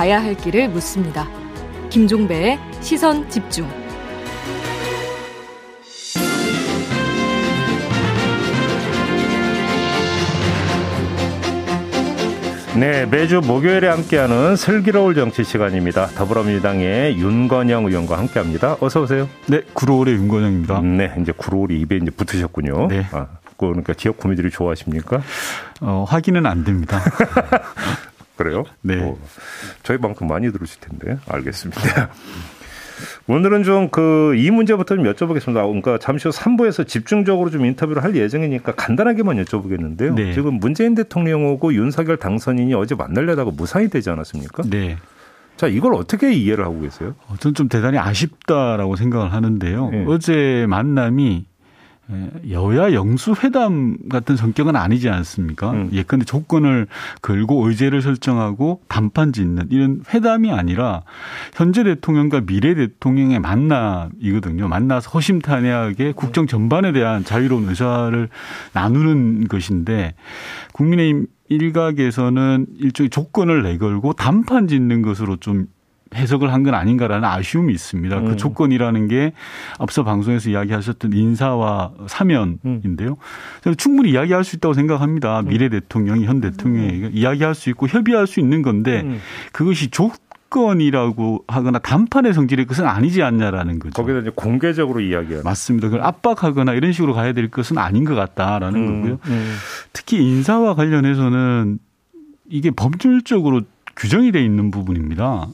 가야 할 길을 묻습니다. 김종배의 시선 집중. 네, 매주 목요일에 함께하는 슬기로울 정치 시간입니다. 더불어민주당의 윤건영 의원과 함께합니다. 어서 오세요. 네, 구로울의 윤건영입니다. 네, 이제 구로울이 입에 이제 붙으셨군요. 네. 아, 그러니까 지역 코미디를 좋아하십니까? 어, 확인은 안 됩니다. 그래요? 네. 어, 저희 방송 많이 들으실 텐데. 알겠습니다. 오늘은 좀 그 이 문제부터 좀 여쭤보겠습니다. 그러니까 잠시 후 3부에서 집중적으로 좀 인터뷰를 할 예정이니까 간단하게만 여쭤보겠는데요. 네. 지금 문재인 대통령하고 윤석열 당선인이 어제 만나려다가 무산이 되지 않았습니까? 네. 자, 이걸 어떻게 이해를 하고 계세요? 어, 저는 좀 대단히 아쉽다라고 생각을 하는데요. 네. 어제 만남이 예, 여야 영수회담 같은 성격은 아니지 않습니까? 음. 예컨대 조건을 걸고 의제를 설정하고 단판 짓는 이런 회담이 아니라 현재 대통령과 미래 대통령의 만남이거든요. 만나서 허심탄회하게 국정 전반에 대한 자유로운 의사를 나누는 것인데 국민의힘 일각에서는 일종의 조건을 내걸고 단판 짓는 것으로 좀 해석을 한 건 아닌가라는 아쉬움이 있습니다. 그 음. 그 조건이라는 게 앞서 방송에서 이야기하셨던 인사와 사면인데요. 저는 충분히 이야기할 수 있다고 생각합니다. 음. 미래 대통령이 현 대통령에게 음. 이야기할 수 있고 협의할 수 있는 건데 음. 그것이 조 건이라고 하거나 단판의 성질의 것은 아니지 않냐라는 거죠. 거기다 이제 공개적으로 이야기하는. 맞습니다. 그걸 압박하거나 이런 식으로 가야 될 것은 아닌 것 같다라는 음, 거고요. 음. 특히 인사와 관련해서는 이게 법률적으로 규정이 돼 있는 부분입니다.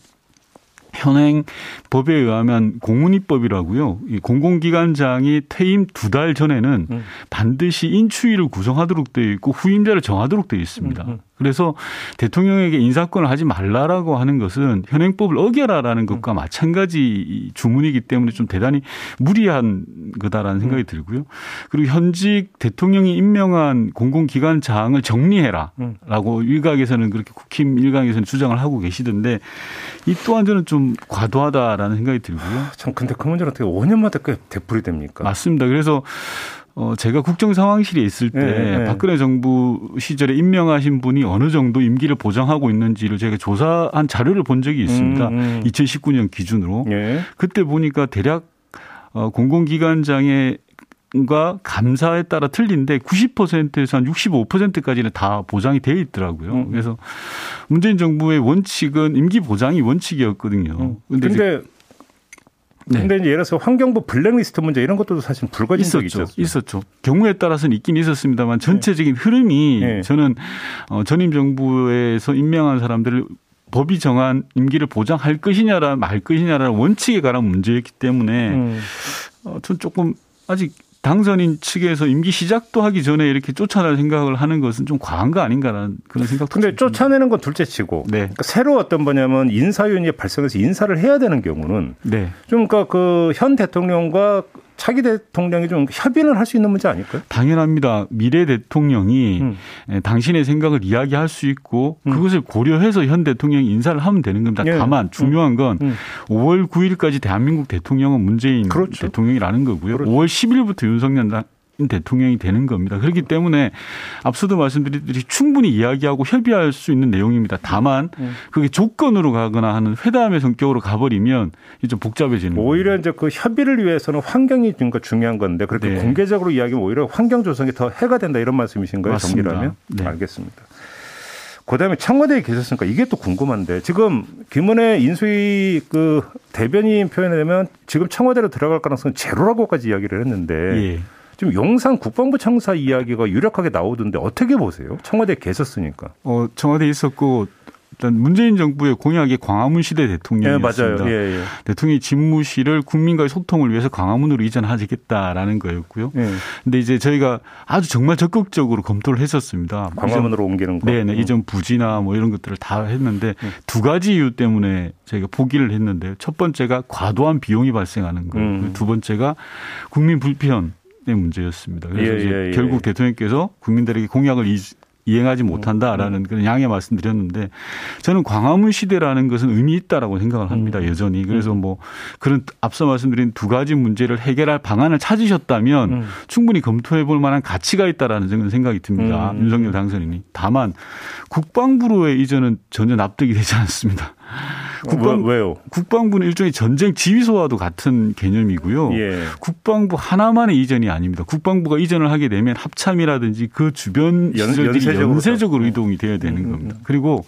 현행 법에 의하면 공문입법이라고요. 이 공공기관장이 퇴임 두 달 전에는 음. 반드시 인추위를 구성하도록 되어 있고 후임자를 정하도록 되어 있습니다. 음. 음. 그래서 대통령에게 인사권을 하지 말라라고 하는 것은 현행법을 어겨라라는 것과 음. 마찬가지 주문이기 때문에 좀 대단히 무리한 거다라는 생각이 음. 들고요. 그리고 현직 대통령이 임명한 공공기관 장을 정리해라라고 음. 일각에서는 그렇게 국힘 일각에서는 주장을 하고 계시던데 이 또한 저는 좀 과도하다라는 생각이 들고요. 참 근데 그 문제는 어떻게 5년마다 꽤 되풀이 됩니까? 맞습니다. 그래서 어, 제가 국정상황실에 있을 때 네, 네. 박근혜 정부 시절에 임명하신 분이 어느 정도 임기를 보장하고 있는지를 제가 조사한 자료를 본 적이 있습니다. 음, 음. 2019년 기준으로. 네. 그때 보니까 대략 어, 공공기관장의 과 감사에 따라 틀린데 90%에서 한 65%까지는 다 보장이 돼 있더라고요. 음. 그래서 문재인 정부의 원칙은 임기 보장이 원칙이었거든요. 음. 근데, 근데 네. 근데 이제 예를 들어서 환경부 블랙리스트 문제 이런 것도 사실 불거진 적이 있었죠. 있었죠. 경우에 따라서는 있긴 있었습니다만 전체적인 네. 흐름이 네. 저는 어, 전임 정부에서 임명한 사람들을 법이 정한 임기를 보장할 것이냐라 말 것이냐라는 원칙에 관한 문제였기 때문에 음. 어, 전 조금 아직 당선인 측에서 임기 시작도 하기 전에 이렇게 쫓아낼 생각을 하는 것은 좀 과한 거 아닌가라는 그런 생각도 근데 쫓아내는 건 둘째치고 네. 그러니까 새로 어떤 뭐냐면 인사위원회 발생해서 인사를 해야 되는 경우는 네. 좀 그러니까 그 현 대통령과 차기 대통령이 좀 협의를 할 수 있는 문제 아닐까요? 당연합니다. 미래 대통령이 음. 예, 당신의 생각을 이야기할 수 있고 음. 그것을 고려해서 현 대통령이 인사를 하면 되는 겁니다. 예. 다만 중요한 건 음. 5월 음. 9일까지 대한민국 대통령은 문재인 그렇죠. 대통령이라는 거고요. 그렇죠. 5월 10일부터 윤석열 대통령이 되는 겁니다. 그렇기 때문에 앞서도 말씀드렸듯이 충분히 이야기하고 협의할 수 있는 내용입니다. 다만 음. 그게 조건으로 가거나 하는 회담의 성격으로 가버리면 좀 복잡해지는 오히려 거예요. 이제 그 협의를 위해서는 환경이 중요한 건데 그렇게 네. 공개적으로 이야기하면 오히려 환경 조성이 더 해가 된다 이런 말씀이신가요? 정리라면 네. 알겠습니다. 그다음에 청와대에 계셨으니까 이게 또 궁금한데 지금 김은혜 인수위 그 대변인 표현에 되면 지금 청와대로 들어갈 가능성은 제로라고까지 이야기를 했는데 예. 지금 용산 국방부 청사 이야기가 유력하게 나오던데 어떻게 보세요? 청와대 에 계셨으니까. 어, 청와대에 있었고 일단 문재인 정부의 공약이 광화문 시대 대통령이었습니다. 네, 예, 예. 대통령이 집무실을 국민과의 소통을 위해서 광화문으로 이전하겠다라는 거였고요. 예. 근데 이제 저희가 아주 정말 적극적으로 검토를 했었습니다. 광화문으로 이전, 옮기는 거. 네, 네. 음. 이전 부지나 뭐 이런 것들을 다 했는데 음. 두 가지 이유 때문에 저희가 포기를 했는데요. 첫 번째가 과도한 비용이 발생하는 거예요. 음. 두 번째가 국민 불편 문제였습니다. 그래서 예, 이제 예, 예. 결국 대통령께서 국민들에게 공약을 이행하지 못한다라는 음. 그런 양해 말씀드렸는데 저는 광화문 시대라는 것은 의미 있다라고 생각을 합니다. 음. 여전히. 그래서 음. 뭐 그런 앞서 말씀드린 두 가지 문제를 해결할 방안을 찾으셨다면 음. 충분히 검토해 볼 만한 가치가 있다라는 생각이 듭니다. 음. 윤석열 당선인이. 다만 국방부로의 이전은 전혀 납득이 되지 않습니다. 국방, 왜요? 국방부는 일종의 전쟁 지휘소와도 같은 개념이고요. 예. 국방부 하나만의 이전이 아닙니다. 국방부가 이전을 하게 되면 합참이라든지 그 주변 시설들이 연세적으로, 연세적으로 이동이 돼야 되는 음, 음 겁니다. 음. 그리고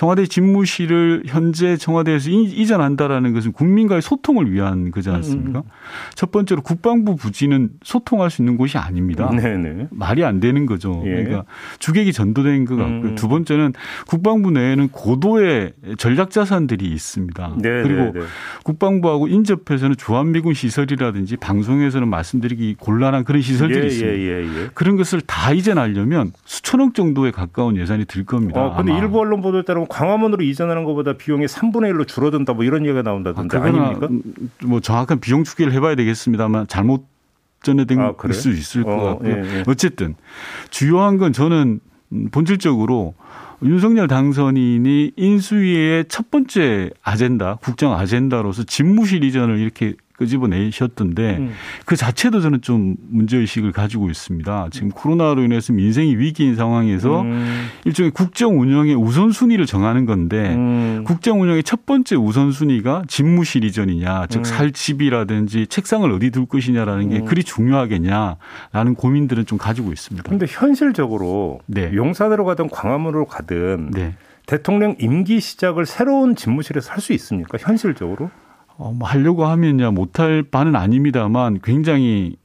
청와대 집무실을 현재 청와대에서 이전한다라는 것은 국민과의 소통을 위한 거지 않습니까? 음. 첫 번째로 국방부 부지는 소통할 수 있는 곳이 아닙니다. 네네. 말이 안 되는 거죠. 예. 그러니까 주객이 전도된 것 같고요. 음. 두 번째는 국방부 내에는 고도의 전략 자산들이 있습니다. 네네네. 그리고 국방부하고 인접해서는 주한미군 시설이라든지 방송에서는 말씀드리기 곤란한 그런 시설들이 예, 있습니다. 예, 예, 예. 그런 것을 다 이전하려면 수천억 정도에 가까운 예산이 들 겁니다. 어, 근데 일부 언론 보도에 따르면 광화문으로 이전하는 것보다 비용이 3분의 1로 줄어든다 뭐 이런 얘기가 나온다던데 아, 아닙니까? 뭐 정확한 비용 추계를 해봐야 되겠습니다만 잘못 전해된 아, 그래? 수 있을 어, 것 같고요. 예, 예. 어쨌든 주요한 건 저는 본질적으로 윤석열 당선인이 인수위의 첫 번째 아젠다, 국정 아젠다로서 집무실 이전을 이렇게 끄집어내셨던데 음. 그 자체도 저는 좀 문제의식을 가지고 있습니다. 지금 코로나로 인해서 민생이 위기인 상황에서 음. 일종의 국정 운영의 우선순위를 정하는 건데 음. 국정 운영의 첫 번째 우선순위가 집무실 이전이냐, 즉살 음. 집이라든지 책상을 어디 둘 것이냐라는 게 음. 그리 중요하겠냐라는 고민들은 좀 가지고 있습니다. 그런데 현실적으로 네. 용산으로 가든 광화문으로 가든 네. 대통령 임기 시작을 새로운 집무실에서 할 수 있습니까? 현실적으로? 어, 뭐 하려고 하면야 못할 바는 아닙니다만 굉장히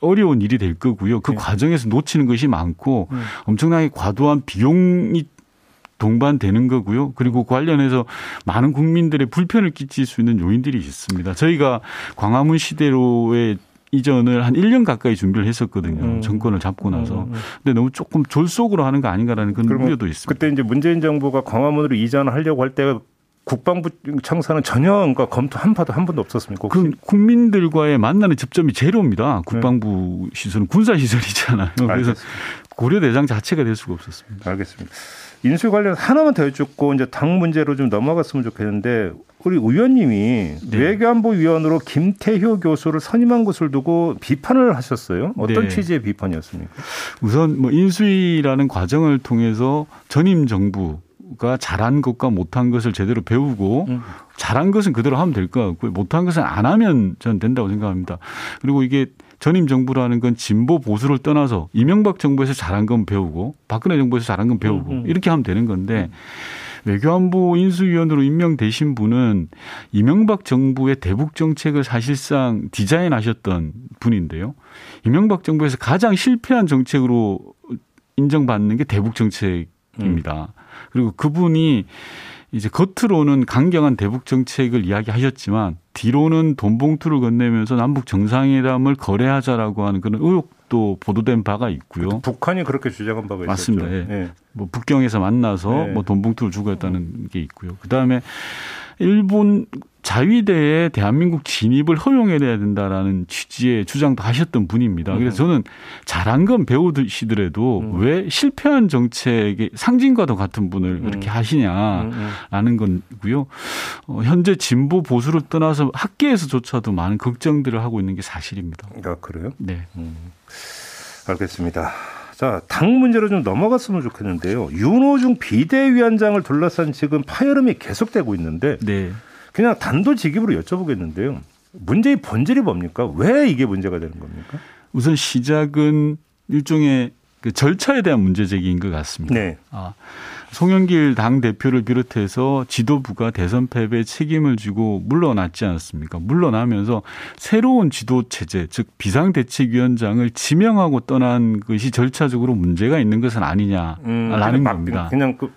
어려운 일이 될 거고요. 그 네. 과정에서 놓치는 것이 많고 네. 엄청나게 과도한 비용이 동반되는 거고요. 그리고 관련해서 많은 국민들의 불편을 끼칠 수 있는 요인들이 있습니다. 저희가 광화문 시대로의 이전을 한 1년 가까이 준비를 했었거든요. 음. 정권을 잡고 나서. 음, 음. 근데 너무 조금 졸속으로 하는 거 아닌가라는 그런 우려도 있습니다. 그때 이제 문재인 정부가 광화문으로 이전하려고 할 때 국방부 청사는 전혀 그러니까 검토 한 파도 한 번도 없었습니까? 그 국민들과의 만나는 접점이 제로입니다. 국방부 네. 시설은 군사 시설이잖아요. 그래서 알겠습니다. 고려 대장 자체가 될 수가 없었습니다. 알겠습니다. 인수 관련 하나만 더 여쭙고 이제 당 문제로 좀 넘어갔으면 좋겠는데 우리 의원님이 네. 외교안보 위원으로 김태효 교수를 선임한 것을 두고 비판을 하셨어요. 어떤 네. 취지의 비판이었습니까? 우선 뭐 인수위라는 과정을 통해서 전임 정부 가 잘한 것과 못한 것을 제대로 배우고 음. 잘한 것은 그대로 하면 될 것 같고요. 못한 것은 안 하면 저는 된다고 생각합니다. 그리고 이게 전임 정부라는 건 진보 보수를 떠나서 이명박 정부에서 잘한 건 배우고 박근혜 정부에서 잘한 건 배우고 음, 음. 이렇게 하면 되는 건데 외교안보 인수위원으로 임명되신 분은 이명박 정부의 대북 정책을 사실상 디자인하셨던 분인데요. 이명박 정부에서 가장 실패한 정책으로 인정받는 게 대북 정책 입니다. 음. 그리고 그분이 이제 겉으로는 강경한 대북 정책을 이야기하셨지만 뒤로는 돈 봉투를 건네면서 남북 정상회담을 거래하자라고 하는 그런 의혹도 보도된 바가 있고요. 북한이 그렇게 주장한 바가 맞습니다. 있었죠. 예. 예. 뭐 북경에서 만나서 예. 뭐돈 봉투를 주고 했다는 게 있고요. 그다음에 일본 자위대에 대한민국 진입을 허용해야 된다라는 취지의 주장도 하셨던 분입니다. 음. 그래서 저는 잘한 건 배우시더라도 음. 왜 실패한 정책의 상징과도 같은 분을 음. 그렇게 하시냐라는 음, 음. 건고요. 어, 현재 진보 보수를 떠나서 학계에서조차도 많은 걱정들을 하고 있는 게 사실입니다. 아, 그래요? 네. 음. 알겠습니다. 자, 당 문제로 좀 넘어갔으면 좋겠는데요. 윤호중 비대위원장을 둘러싼 지금 파열음이 계속되고 있는데 네. 그냥 단도직입으로 여쭤보겠는데요. 문제의 본질이 뭡니까? 왜 이게 문제가 되는 겁니까? 우선 시작은 일종의 그 절차에 대한 문제 제기인 것 같습니다. 네. 아, 송영길 당 대표를 비롯해서 지도부가 대선 패배에 책임을 지고 물러났지 않았습니까? 물러나면서 새로운 지도 체제, 즉 비상대책위원장을 지명하고 떠난 것이 절차적으로 문제가 있는 것은 아니냐라는 음, 겁니다. 그냥 그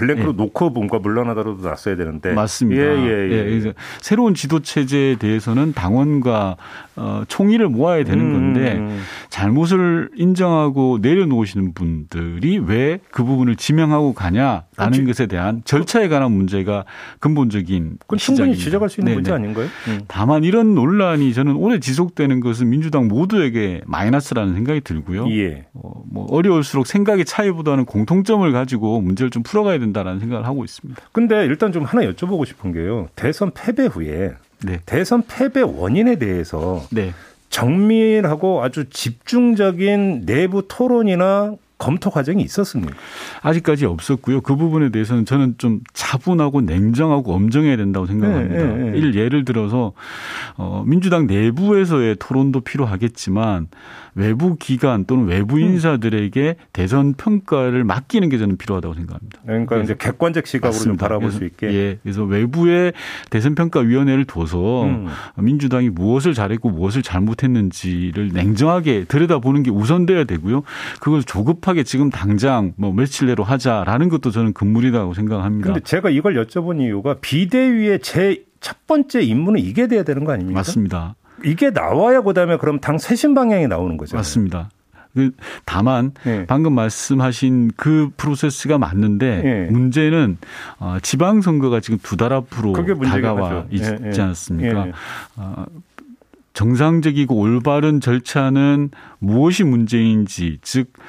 블랭크로 예. 놓고 뭔가 물러나더라도 났어야 되는데 맞습니다. 예, 예, 예. 예. 새로운 지도 체제에 대해서는 당원과 어, 총의를 모아야 되는 음, 건데 음. 잘못을 인정하고 내려놓으시는 분들이 왜 그 부분을 지명하고 가냐라는 그렇지. 것에 대한 절차에 관한 문제가 근본적인 그건 충분히 지적할 수 있는 네네. 문제 아닌가요? 음. 다만 이런 논란이 저는 오래 지속되는 것은 민주당 모두에게 마이너스라는 생각이 들고요. 예. 어, 뭐 어려울수록 생각의 차이보다는 공통점을 가지고 문제를 좀 풀어가야 된다 라는 생각을 하고 있습니다. 근데 일단 좀 하나 여쭤보고 싶은 게요. 대선 패배 후에 네. 대선 패배 원인에 대해서 네. 정밀하고 아주 집중적인 내부 토론이나 검토 과정이 있었습니까? 아직까지 없었고요. 그 부분에 대해서는 저는 좀 차분하고 냉정하고 엄정해야 된다고 생각합니다. 네, 네, 네. 일 예를 들어서 어 민주당 내부에서의 토론도 필요하겠지만 외부 기관 또는 외부 음. 인사들에게 대선 평가를 맡기는 게 저는 필요하다고 생각합니다. 그러니까 이제 객관적 시각으로 맞습니다. 좀 바라볼 수 있게. 예. 그래서 외부의 대선 평가 위원회를 둬서 음. 민주당이 무엇을 잘했고 무엇을 잘못했는지를 냉정하게 들여다보는 게 우선돼야 되고요. 그걸 조급하게 지금 당장 뭐 며칠 내로 하자라는 것도 저는 금물이라고 생각합니다. 그런데 제가 이걸 여쭤본 이유가 비대위의 제 첫 번째 임무는 이게 돼야 되는 거 아닙니까? 맞습니다. 이게 나와야 그다음에 그럼 당 쇄신 방향이 나오는 거죠. 맞습니다. 그 다만 네. 방금 말씀하신 그 프로세스가 맞는데 네. 문제는 어, 지방 선거가 지금 두 달 앞으로 다가와 있, 네. 지 않습니까? 어, 정상적이고 올바른 절차는 무엇이 문제인지 즉 어,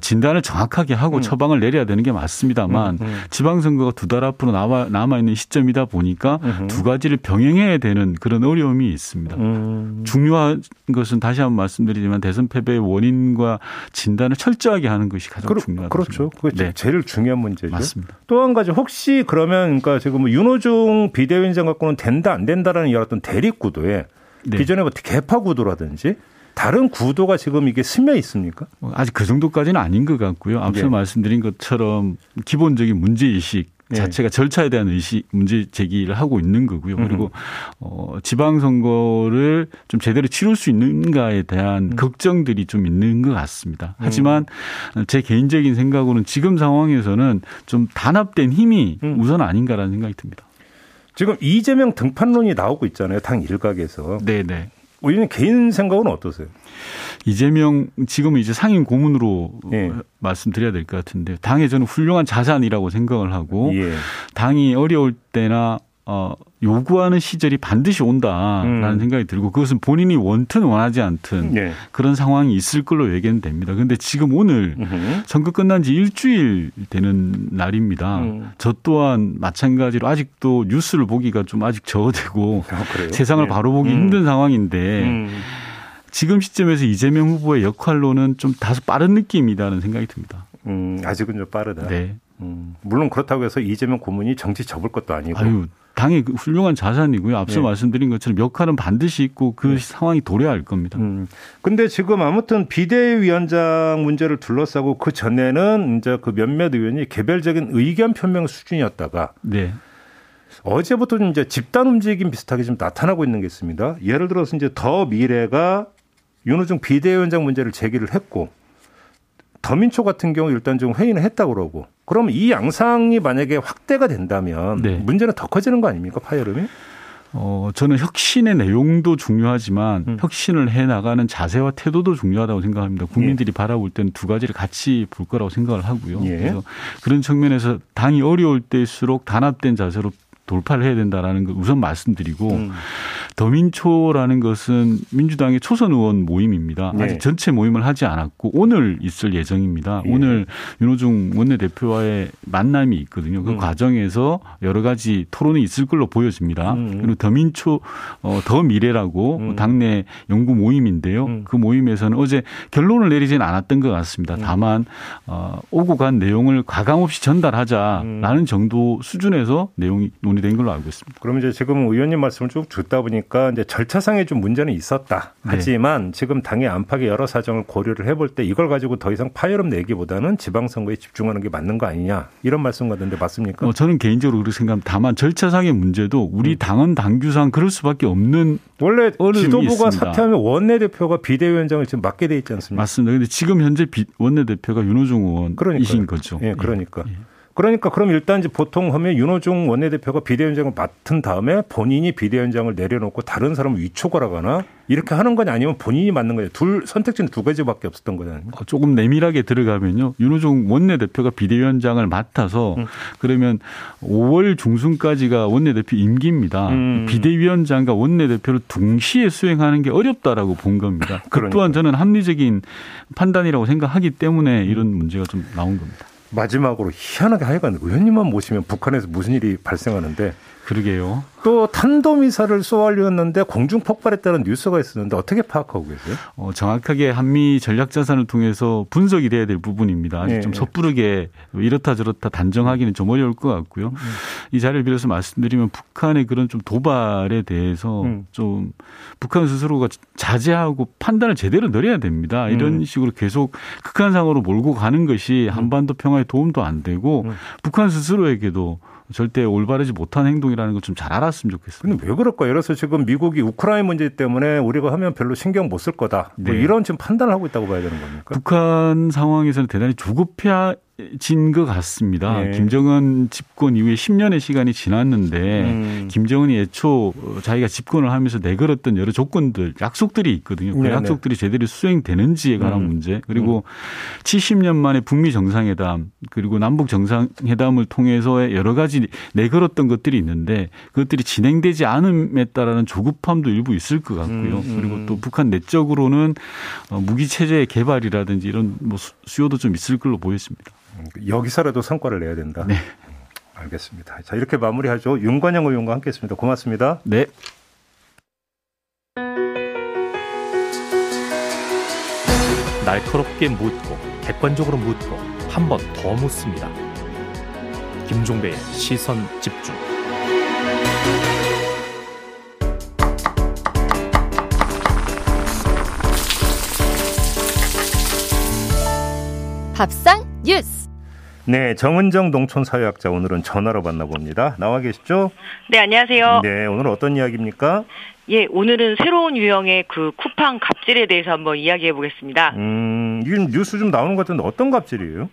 진단을 정확하게 하고 음. 처방을 내려야 되는 게 맞습니다만 음, 음. 지방선거가 두 달 앞으로 남아, 남아 있는 시점이다 보니까 음. 두 가지를 병행해야 되는 그런 어려움이 있습니다. 음. 중요한 것은 다시 한번 말씀드리지만 대선 패배의 원인과 진단을 철저하게 하는 것이 가장 그러, 중요하다. 그렇죠. 그게 네. 제일 중요한 문제죠. 맞습니다. 또 한 가지 혹시 그러면 그러니까 지금 뭐 윤호중 비대위원장 갖고는 된다 안 된다라는 어떤 대립 구도에 네. 기존의 뭐 개파 구도라든지 다른 구도가 지금 이게 스며 있습니까? 뭐 아직 그 정도까지는 아닌 것 같고요. 앞서 네. 말씀드린 것처럼 기본적인 문제 의식 네. 자체가 절차에 대한 의식 문제 제기를 하고 있는 거고요. 그리고 어 지방 선거를 좀 제대로 치룰 수 있는가에 대한 음. 걱정들이 좀 있는 것 같습니다. 하지만 음. 제 개인적인 생각으로는 지금 상황에서는 좀 단합된 힘이 음. 우선 아닌가라는 생각이 듭니다. 지금 이재명 등판론이 나오고 있잖아요. 당 일각에서. 네네. 네. 의원님 개인 생각은 어떠세요? 이재명 지금 이제 상임 고문으로 예. 말씀드려야 될 것 같은데 당에 저는 훌륭한 자산이라고 생각을 하고 예. 당이 어려울 때나 어, 요구하는 시절이 반드시 온다라는 음. 생각이 들고 그것은 본인이 원튼 원하지 않든 네. 그런 상황이 있을 걸로 예견 됩니다. 그런데 지금 오늘 음흠. 선거 끝난 지 일주일 되는 날입니다. 음. 저 또한 마찬가지로 아직도 뉴스를 보기가 좀 아직 저어되고 아, 세상을 네. 바로 보기 음. 힘든 상황인데 음. 지금 시점에서 이재명 후보의 역할로는 좀 다소 빠른 느낌이라는 생각이 듭니다. 음, 아직은 좀 빠르다. 네. 음, 물론 그렇다고 해서 이재명 고문이 정치 접을 것도 아니고. 아유, 당의 그 훌륭한 자산이고요. 앞서 네. 말씀드린 것처럼 역할은 반드시 있고 그 네. 상황이 도래할 겁니다. 음. 근데 지금 아무튼 비대위원장 문제를 둘러싸고 그 전에는 이제 그 몇몇 의원이 개별적인 의견 표명 수준이었다가 네. 어제부터 좀 이제 집단 움직임 비슷하게 좀 나타나고 있는 게 있습니다. 예를 들어서 이제 더 미래가 윤호중 비대위원장 문제를 제기를 했고 더민초 같은 경우 일단 좀 회의는 했다고 그러고 그럼 이 양상이 만약에 확대가 된다면 네. 문제는 더 커지는 거 아닙니까 파열음이? 어, 저는 혁신의 내용도 중요하지만 음. 혁신을 해 나가는 자세와 태도도 중요하다고 생각합니다. 국민들이 예. 바라볼 때는 두 가지를 같이 볼 거라고 생각을 하고요. 예. 그래서 그런 측면에서 당이 어려울 때일수록 단합된 자세로 돌파를 해야 된다라는 걸 우선 말씀드리고 음. 더민초라는 것은 민주당의 초선 의원 모임입니다. 네. 아직 전체 모임을 하지 않았고 오늘 있을 예정입니다. 네. 오늘 윤호중 원내대표와의 만남이 있거든요. 그 음. 과정에서 여러 가지 토론이 있을 걸로 보여집니다. 음. 그리고 더민초 어, 더 미래라고 음. 당내 연구 모임인데요. 음. 그 모임에서는 어제 결론을 내리지는 않았던 것 같습니다. 음. 다만 어, 오고 간 내용을 가감 없이 전달하자라는 정도 수준에서 내용이 논의 된 걸로 알고 있습니다. 그럼 이제 지금 의원님 말씀을 쭉 듣다 보니까 이제 절차상에 좀 문제는 있었다. 네. 하지만 네. 지금 당의 안팎의 여러 사정을 고려를 해볼 때 이걸 가지고 더 이상 파열음 내기보다는 지방선거에 집중하는 게 맞는 거 아니냐 이런 말씀 같은데 맞습니까? 어, 저는 개인적으로 그렇게 생각합니다. 다만 절차상의 문제도 우리 음. 당은 당규상 그럴 수밖에 없는 원래 지도부가 있습니다. 사퇴하면 원내대표가 비대위원장을 지금 맡게 돼 있지 않습니까? 맞습니다. 그런데 지금 현재 원내대표가 윤호중 의원이신 거죠. 예, 그러니까. 예. 그러니까 그럼 일단 이제 보통 하면 윤호중 원내대표가 비대위원장을 맡은 다음에 본인이 비대위원장을 내려놓고 다른 사람을 위촉하라거나 이렇게 하는 거냐 아니면 본인이 맞는 거냐 둘 선택지는 두 가지밖에 없었던 거잖아요. 어, 조금 내밀하게 들어가면요. 윤호중 원내대표가 비대위원장을 맡아서 음. 그러면 5월 중순까지가 원내대표 임기입니다. 음. 비대위원장과 원내대표를 동시에 수행하는 게 어렵다라고 본 겁니다. 그 또한 저는 합리적인 판단이라고 생각하기 때문에 이런 문제가 좀 나온 겁니다. 마지막으로 희한하게 하여간 의원님만 모시면 북한에서 무슨 일이 발생하는데 그러게요. 또 탄도미사를 쏘아올렸는데 공중 폭발했다는 뉴스가 있었는데 어떻게 파악하고 계세요? 어, 정확하게 한미 전략 자산을 통해서 분석이 돼야 될 부분입니다. 네, 좀 네. 섣부르게 이렇다 저렇다 단정하기는 좀 어려울 것 같고요. 음. 이 자리를 빌어서 말씀드리면 북한의 그런 좀 도발에 대해서 음. 좀 북한 스스로가 자제하고 판단을 제대로 내려야 됩니다. 이런 음. 식으로 계속 극한상으로 몰고 가는 것이 음. 한반도 평화에 도움도 안 되고 음. 북한 스스로에게도 절대 올바르지 못한 행동이라는 걸 좀 잘 알았으면 좋겠습니다. 근데 왜 그럴까요? 그래서 지금 미국이 우크라이나 문제 때문에 우리가 하면 별로 신경 못 쓸 거다. 뭐 네. 이런 지금 판단을 하고 있다고 봐야 되는 겁니까? 북한 상황에서는 대단히 조급해 진것 같습니다. 네. 김정은 집권 이후에 10년의 시간이 지났는데 음. 김정은이 애초 자기가 집권을 하면서 내걸었던 여러 조건들, 약속들이 있거든요. 그 네네. 약속들이 제대로 수행되는지에 관한 음. 문제 그리고 음. 70년 만에 북미 정상회담 그리고 남북 정상회담을 통해서의 여러 가지 내걸었던 것들이 있는데 그것들이 진행되지 않음에 따른 조급함도 일부 있을 것 같고요. 음, 음. 그리고 또 북한 내적으로는 어, 무기 체제 개발이라든지 이런 뭐 수요도 좀 있을 걸로 보였습니다. 여기서라도 성과를 내야 된다. 네. 알겠습니다. 자, 이렇게 마무리하죠. 윤관영 의원과 함께 했습니다. 고맙습니다. 네. 날카롭게 묻고 객관적으로 묻고 한 번 더 묻습니다. 김종배의 시선 집중. 밥상 뉴스. 네, 정은정 농촌사회학자 오늘은 전화로 만나봅니다. 나와 계시죠? 네, 안녕하세요. 네, 오늘 어떤 이야기입니까? 예, 오늘은 새로운 유형의 그 쿠팡 갑질에 대해서 한번 이야기해 보겠습니다. 음, 이건 뉴스 좀 나오는 것 같은데 어떤 갑질이에요?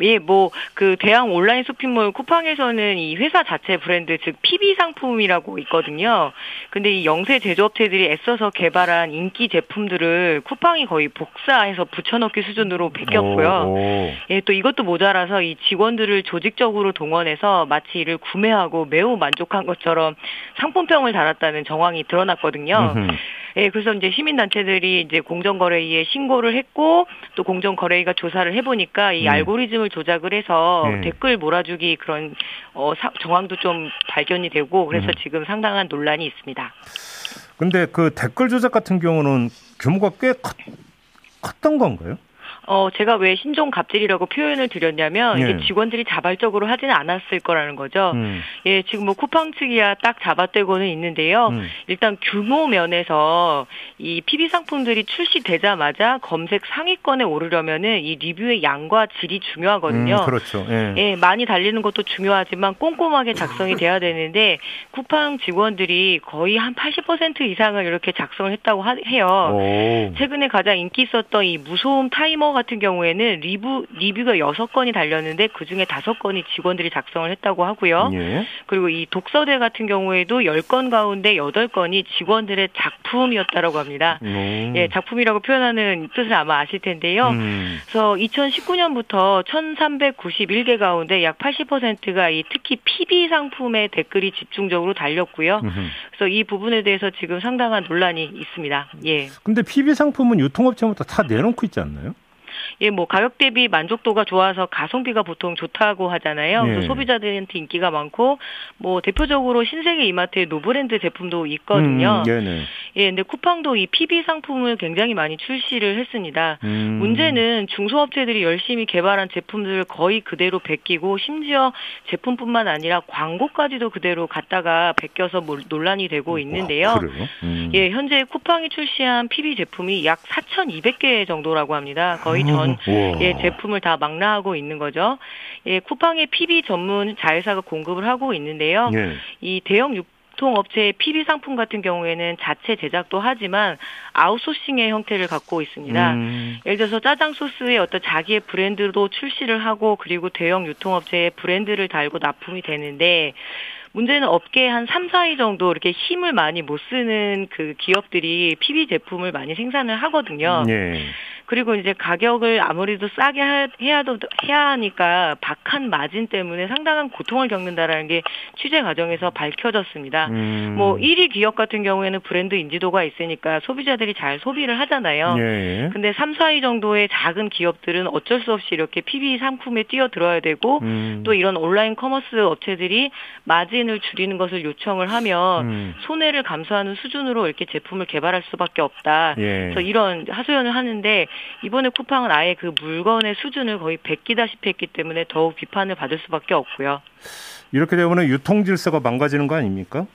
예, 뭐, 그, 대형 온라인 쇼핑몰 쿠팡에서는 이 회사 자체 브랜드, 즉, PB 상품이라고 있거든요. 근데 이 영세 제조업체들이 애써서 개발한 인기 제품들을 쿠팡이 거의 복사해서 붙여넣기 수준으로 베꼈고요. 오. 예, 또 이것도 모자라서 이 직원들을 조직적으로 동원해서 마치 이를 구매하고 매우 만족한 것처럼 상품평을 달았다는 정황이 드러났거든요. 예, 그래서 이제 시민단체들이 이제 공정거래위에 신고를 했고 또 공정거래위가 조사를 해보니까 이 네. 알고리즘을 조작을 해서 네. 댓글 몰아주기 그런 어, 사, 정황도 좀 발견이 되고 그래서 음. 지금 상당한 논란이 있습니다. 근데 그 댓글 조작 같은 경우는 규모가 꽤 컸, 컸던 건가요? 어, 제가 왜 신종 갑질이라고 표현을 드렸냐면 이게 예. 직원들이 자발적으로 하지는 않았을 거라는 거죠. 음. 예, 지금 뭐 쿠팡 측이야 딱 잡아떼고는 있는데요. 음. 일단 규모 면에서 이 PB 상품들이 출시되자마자 검색 상위권에 오르려면은 이 리뷰의 양과 질이 중요하거든요. 음, 그렇죠. 예. 예, 많이 달리는 것도 중요하지만 꼼꼼하게 작성이 돼야 되는데 쿠팡 직원들이 거의 한 80% 이상을 이렇게 작성을 했다고 하, 해요. 오. 최근에 가장 인기 있었던 이 무소음 타이머 같은 경우에는 리뷰 리뷰가 여섯 건이 달렸는데 그 중에 다섯 건이 직원들이 작성을 했다고 하고요. 예. 그리고 이 독서대 같은 경우에도 열 건 가운데 여덟 건이 직원들의 작품이었다라고 합니다. 음. 예, 작품이라고 표현하는 뜻을 아마 아실 텐데요. 음. 그래서 2019년부터 1,391개 가운데 약 80%가 이 특히 PB 상품의 댓글이 집중적으로 달렸고요. 음흠. 그래서 이 부분에 대해서 지금 상당한 논란이 있습니다. 예. 근데 PB 상품은 유통업체부터 다 내놓고 있지 않나요? 예, 뭐 가격 대비 만족도가 좋아서 가성비가 보통 좋다고 하잖아요. 그래서 네. 소비자들한테 인기가 많고 뭐 대표적으로 신세계 이마트의 노브랜드 제품도 있거든요. 음, 네 예, 근데 쿠팡도 이 PB 상품을 굉장히 많이 출시를 했습니다. 음. 문제는 중소업체들이 열심히 개발한 제품들을 거의 그대로 베끼고 심지어 제품뿐만 아니라 광고까지도 그대로 갖다가 베껴서 논란이 되고 있는데요. 와, 음. 예, 현재 쿠팡이 출시한 PB 제품이 약 4,200개 정도라고 합니다. 거의 전 예, 제품을 다 망라하고 있는 거죠. 예, 쿠팡의 PB 전문 자회사가 공급을 하고 있는데요. 예. 이 대형 유통업체의 PB 상품 같은 경우에는 자체 제작도 하지만 아웃소싱의 형태를 갖고 있습니다. 음. 예를 들어서 짜장 소스의 어떤 자기의 브랜드도 출시를 하고 그리고 대형 유통업체의 브랜드를 달고 납품이 되는데 문제는 업계 한 3, 4위 정도 이렇게 힘을 많이 못 쓰는 그 기업들이 PB 제품을 많이 생산을 하거든요. 예. 그리고 이제 가격을 아무래도 싸게 해야 해야 하니까 박한 마진 때문에 상당한 고통을 겪는다라는 게 취재 과정에서 밝혀졌습니다. 음. 뭐 1위 기업 같은 경우에는 브랜드 인지도가 있으니까 소비자들이 잘 소비를 하잖아요. 예. 근데 3, 4위 정도의 작은 기업들은 어쩔 수 없이 이렇게 PB 상품에 뛰어들어야 되고 음. 또 이런 온라인 커머스 업체들이 마진 을 줄이는 것을 요청을 하면 음. 손해를 감수하는 수준으로 이렇게 제품을 개발할 수밖에 없다. 예. 그래서 이런 하소연을 하는데 이번에 쿠팡은 아예 그 물건의 수준을 거의 베끼다시피 했기 때문에 더욱 비판을 받을 수밖에 없고요. 이렇게 되면 유통 질서가 망가지는 거 아닙니까?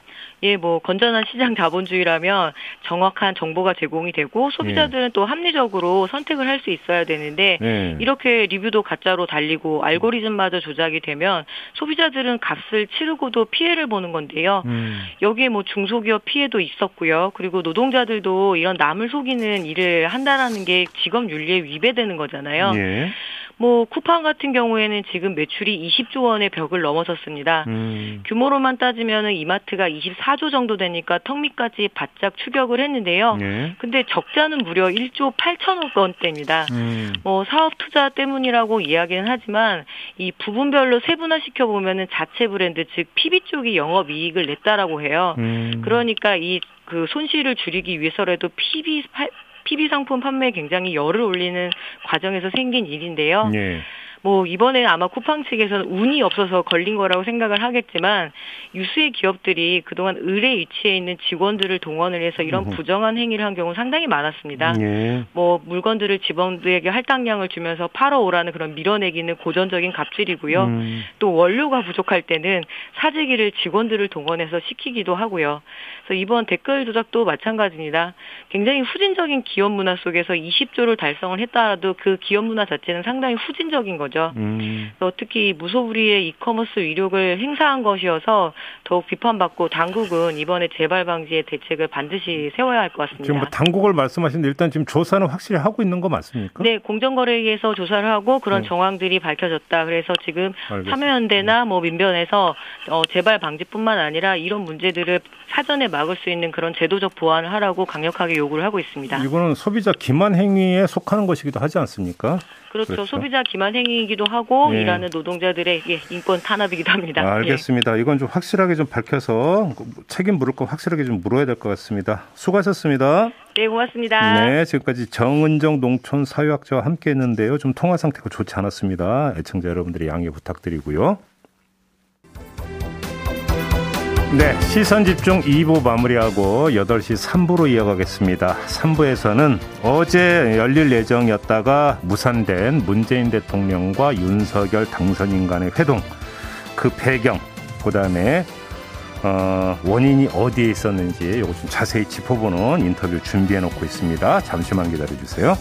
예, 뭐 건전한 시장 자본주의라면 정확한 정보가 제공이 되고 소비자들은 예. 또 합리적으로 선택을 할 수 있어야 되는데 예. 이렇게 리뷰도 가짜로 달리고 알고리즘마저 조작이 되면 소비자들은 값을 치르고도 피해를 보는 건데요. 음. 여기에 뭐 중소기업 피해도 있었고요. 그리고 노동자들도 이런 남을 속이는 일을 한다라는 게 직업 윤리에 위배되는 거잖아요. 예. 뭐 쿠팡 같은 경우에는 지금 매출이 20조 원의 벽을 넘어섰습니다. 음. 규모로만 따지면은 이마트가 24조 정도 되니까 턱 밑까지 바짝 추격을 했는데요. 네. 근데 적자는 무려 1조 8천억 원대입니다. 음. 뭐 사업 투자 때문이라고 이야기는 하지만 이 부분별로 세분화 시켜 보면은 자체 브랜드 즉 PB 쪽이 영업 이익을 냈다라고 해요. 음. 그러니까 이 그 손실을 줄이기 위해서라도 PB PB 상품 판매에 굉장히 열을 올리는 과정에서 생긴 일인데요. 네. 뭐 이번에 아마 쿠팡 측에서는 운이 없어서 걸린 거라고 생각을 하겠지만 유수의 기업들이 그동안 을의 위치에 있는 직원들을 동원을 해서 이런 부정한 행위를 한 경우 상당히 많았습니다. 예. 뭐 물건들을 직원들에게 할당량을 주면서 팔아 오라는 그런 밀어내기는 고전적인 갑질이고요. 음. 또 원료가 부족할 때는 사재기를 직원들을 동원해서 시키기도 하고요. 그래서 이번 댓글 조작도 마찬가지입니다. 굉장히 후진적인 기업 문화 속에서 20조를 달성을 했다라도 그 기업 문화 자체는 상당히 후진적인 거죠. 거죠. 음. 특히 무소불위의 이커머스 위력을 행사한 것이어서 더욱 비판받고 당국은 이번에 재발 방지의 대책을 반드시 세워야 할 것 같습니다. 지금 뭐 당국을 말씀하시는데 일단 지금 조사는 확실히 하고 있는 거 맞습니까? 네, 공정거래위에서 조사를 하고 그런 네. 정황들이 밝혀졌다. 그래서 지금 알겠습니다. 참여연대나 뭐 민변에서 어, 재발 방지뿐만 아니라 이런 문제들을 사전에 막을 수 있는 그런 제도적 보완을 하라고 강력하게 요구를 하고 있습니다. 이거는 소비자 기만 행위에 속하는 것이기도 하지 않습니까? 그렇죠. 그렇죠. 소비자 기만 행위이기도 하고 네. 일하는 노동자들의 예, 인권 탄압이기도 합니다. 아, 알겠습니다. 예. 이건 좀 확실하게 좀 밝혀서 책임 물을 거 확실하게 좀 물어야 될 것 같습니다. 수고하셨습니다. 네, 고맙습니다. 네, 지금까지 정은정 농촌 사회학자와 함께했는데요. 좀 통화 상태가 좋지 않았습니다. 애청자 여러분들이 양해 부탁드리고요. 네, 시선 집중 2부 마무리하고 8시 3부로 이어가겠습니다. 3부에서는 어제 열릴 예정이었다가 무산된 문재인 대통령과 윤석열 당선인 간의 회동, 그 배경, 그 다음에 어, 원인이 어디에 있었는지 이거 좀 자세히 짚어보는 인터뷰 준비해 놓고 있습니다. 잠시만 기다려 주세요.